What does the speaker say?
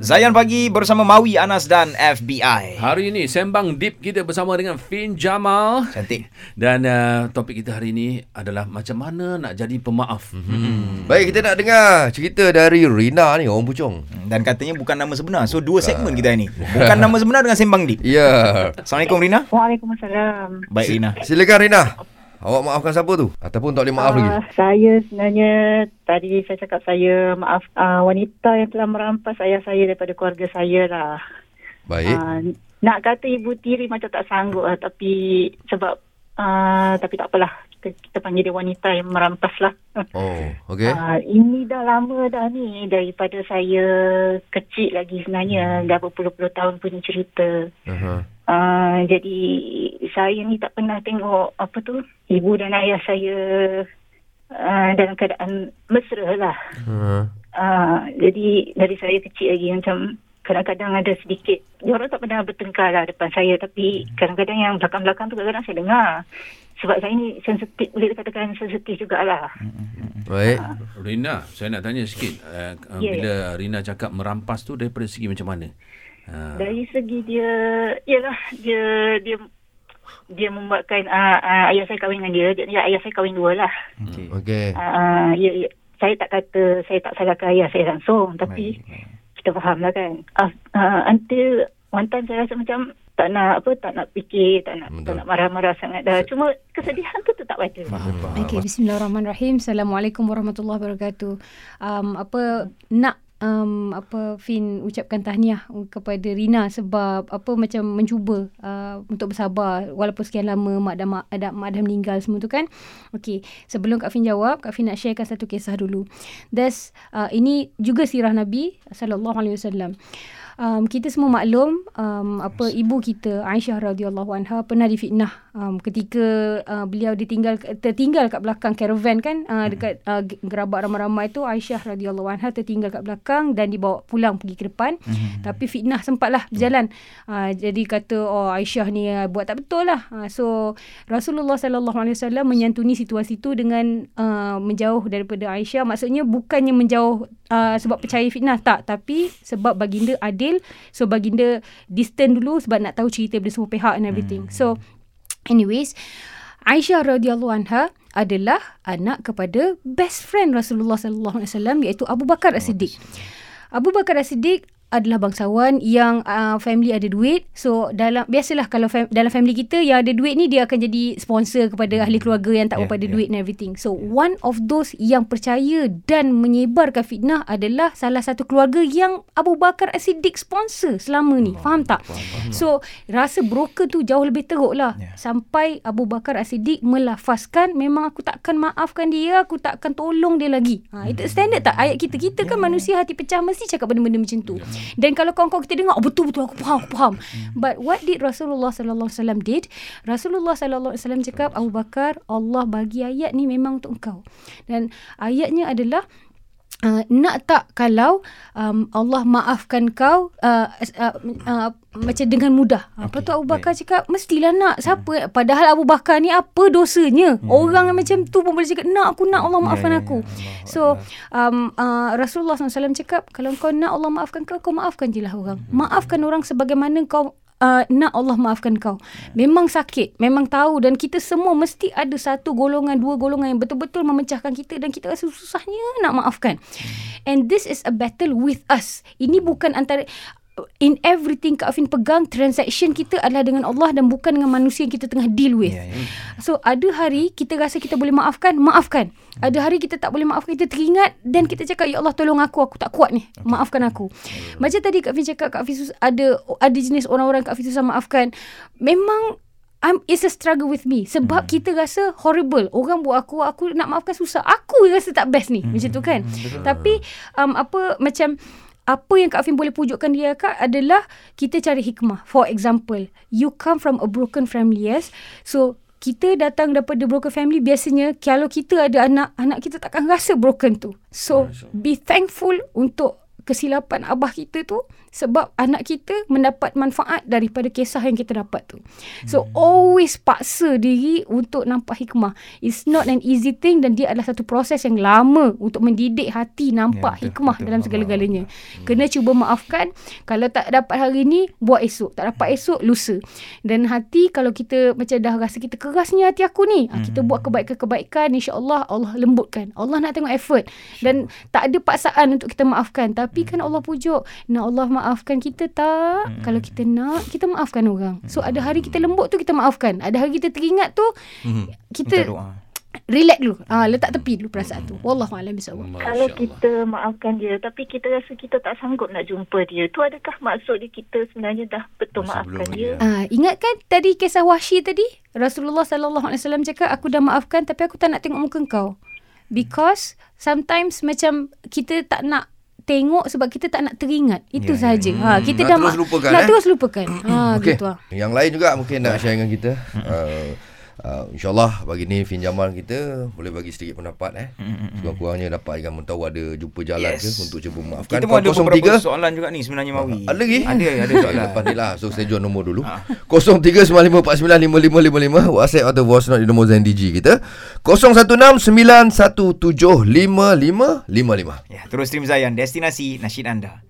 Zayan Pagi bersama Mawi, Anas dan FBI. Hari ini Sembang Deep kita bersama dengan Fin Jamal. Cantik. Dan uh, topik kita hari ini adalah macam mana nak jadi pemaaf. Hmm. Baik, kita nak dengar cerita dari Rina ni, orang pucung. Dan katanya bukan nama sebenar. So, dua segmen kita ni. Bukan nama sebenar dengan Sembang Deep. Ya. Assalamualaikum, Rina. Waalaikumsalam. Baik, Rina. Silakan Rina. Awak maafkan siapa tu? Ataupun tak boleh maaf lagi? Uh, saya sebenarnya tadi saya cakap saya maaf uh, wanita yang telah merampas ayah saya daripada keluarga saya lah. Baik. Uh, nak kata ibu tiri macam tak sanggup lah tapi sebab uh, tapi tak apalah kita, kita panggil dia wanita yang merampas lah. Oh, okey. Uh, ini dah lama dah ni daripada saya kecil lagi sebenarnya dah berpuluh-puluh tahun punya cerita. Uh-huh. Uh, jadi saya ni tak pernah tengok apa tu ibu dan ayah saya uh, dalam keadaan mesra lah. Uh-huh. Uh, jadi dari saya kecil lagi macam kadang-kadang ada sedikit dia orang tak pernah bertengkar lah depan saya tapi kadang-kadang yang belakang-belakang tu kadang-kadang saya dengar sebab saya ni sensitif boleh dikatakan sensitif jugalah. Baik. Rina, saya nak tanya sikit. Uh, uh, Ya, bila Rina cakap merampas tu daripada segi macam mana? Uh, Dari segi dia ialah dia dia dia membuatkan uh, uh, ayah saya kahwin dengan dia, dia, ayah saya kahwin dua lah. Okey. Okey. Uh, ya, ya, saya tak kata saya tak salahkan ayah saya langsung tapi Baik, baik. kita faham lah kan. Uh, uh, until one time saya rasa macam tak nak apa tak nak fikir tak nak Betul. tak nak marah-marah sangat dah. Cuma kesedihan tu tetap ada. Okey, bismillahirrahmanirrahim. Assalamualaikum warahmatullahi wabarakatuh. Um, apa nak um, apa Fin ucapkan tahniah kepada Rina sebab apa macam mencuba uh, untuk bersabar walaupun sekian lama mak dah mak, dah, mak dah meninggal semua tu kan. Okey, sebelum Kak Fin jawab, Kak Fin nak sharekan satu kisah dulu. That's uh, ini juga sirah Nabi sallallahu alaihi wasallam. Um, kita semua maklum um, apa ibu kita Aisyah radhiyallahu anha pernah difitnah. Um, ketika uh, beliau ditinggal tertinggal kat belakang caravan kan uh, dekat uh, gerabak ramai-ramai tu Aisyah radhiyallahu anha tertinggal kat belakang dan dibawa pulang pergi ke depan. Mhm. tapi fitnah sempatlah berjalan. Uh, jadi kata oh Aisyah ni uh, buat tak betul lah. Uh, so Rasulullah sallallahu alaihi wasallam menyantuni situasi tu dengan uh, menjauh daripada Aisyah. Maksudnya bukannya menjauh uh, sebab percaya fitnah. Tak tapi sebab baginda adil so baginda distant dulu sebab nak tahu cerita dari semua pihak and everything. So anyways Aisyah radhiyallahu anha adalah anak kepada best friend Rasulullah sallallahu alaihi wasallam iaitu Abu Bakar As-Siddiq. Abu Bakar As-Siddiq adalah bangsawan yang uh, family ada duit. So dalam biasalah kalau fam, dalam family kita yang ada duit ni dia akan jadi sponsor kepada ahli keluarga yang tak Yeah, yeah, berapa ada yeah. duit and everything. So one of those yang percaya dan menyebarkan fitnah adalah salah satu keluarga yang Abu Bakar As-Siddiq sponsor selama ni. Faham tak? So rasa broker tu jauh lebih teruk lah. Yeah. Sampai Abu Bakar As-Siddiq melafazkan memang aku takkan maafkan dia, aku takkan tolong dia lagi. Ha, itu standard tak ayat kita? Kita kan manusia hati pecah mesti cakap benda-benda macam tu. Dan kalau kawan-kawan kita dengar, oh, betul betul aku faham, aku faham. But what did Rasulullah sallallahu alaihi wasallam did? Rasulullah sallallahu alaihi wasallam cakap, Abu Bakar, Allah bagi ayat ni memang untuk engkau. Dan ayatnya adalah Uh, nak tak kalau um, Allah maafkan kau uh, uh, uh, macam dengan mudah. Okay, Apa Okey, tu Abu Bakar cakap mestilah nak. Siapa padahal Abu Bakar ni apa dosanya? Hmm. Orang yang macam tu pun boleh cakap nak aku nak Allah maafkan Ya, ya, aku. ya. Allah So um, uh, Rasulullah SAW cakap kalau kau nak Allah maafkan kau kau maafkan je lah orang. Maafkan orang sebagaimana kau Uh, nak Allah maafkan kau. Memang sakit, memang tahu dan kita semua mesti ada satu golongan, dua golongan yang betul-betul memecahkan kita dan kita rasa susahnya nak maafkan. And this is a battle with us. Ini bukan antara in everything Kak Afin pegang transaction kita adalah dengan Allah dan bukan dengan manusia yang kita tengah deal with. Ya, ya. So ada hari kita rasa kita boleh maafkan, maafkan. Ada hari kita tak boleh maafkan, kita teringat dan kita cakap ya Allah tolong aku, aku tak kuat ni. Maafkan aku. Macam tadi Kak Fin cakap Kak Fin sus- ada ada jenis orang-orang Kak Fin susah maafkan. Memang I'm, it's a struggle with me sebab hmm. kita rasa horrible orang buat aku aku nak maafkan susah aku rasa tak best ni hmm. macam tu kan betul. tapi um, apa macam apa yang Kak Afin boleh pujukkan dia Kak adalah kita cari hikmah. For example, you come from a broken family, yes. So, kita datang daripada broken family biasanya kalau kita ada anak, anak kita takkan rasa broken tu. So, be thankful untuk kesilapan abah kita tu sebab anak kita mendapat manfaat daripada kisah yang kita dapat tu. So Hmm. always paksa diri untuk nampak hikmah. It's not an easy thing dan dia adalah satu proses yang lama untuk mendidik hati nampak Ya, betul, hikmah betul. dalam segala-galanya. Kena cuba maafkan. Kalau tak dapat hari ni, buat esok. Tak dapat esok, lusa. Dan hati kalau kita macam dah rasa kita kerasnya hati aku ni. Hmm. Kita buat kebaikan-kebaikan, insya-Allah Allah lembutkan. Allah nak tengok effort. Dan tak ada paksaan untuk kita maafkan. Tapi kan Allah pujuk, nak Allah maafkan kita tak? Hmm. Kalau kita nak, kita maafkan orang. So ada hari kita lembut tu kita maafkan. Ada hari kita teringat tu Minta kita doa. relax dulu. Ah letak tepi dulu perasaan tu. Wallahu a'lam bishawab. Kalau kita maafkan dia tapi kita rasa kita tak sanggup nak jumpa dia, tu adakah maksud dia kita sebenarnya dah betul Masa maafkan dia? dia. Ah, ingat kan tadi kisah Wahsy tadi? Rasulullah sallallahu alaihi wasallam cakap aku dah maafkan tapi aku tak nak tengok muka kau. Because sometimes macam kita tak nak tengok sebab kita tak nak teringat. Itu Ya, ya, sahaja. Ha, kita Nak dah terus ma- lupakan, Nak eh? terus lupakan. Ha, Okey. gitu ah. Yang lain juga mungkin nak share dengan kita. Uh, uh, InsyaAllah bagi ni pinjaman kita boleh bagi sedikit pendapat eh. Sekurang-kurangnya dapat Ikan tahu ada jumpa jalan Yes. ke untuk cuba maafkan. Kita pun ada 003 beberapa soalan juga ni sebenarnya Mawi. Ada lagi? Ada, ada soalan. Lepas ni lah So saya jual nombor dulu Ha. 0395495555 WhatsApp atau voice note di nombor ZNDG kita 0169175555 Ya, terus stream Zayan, destinasi nasyid anda.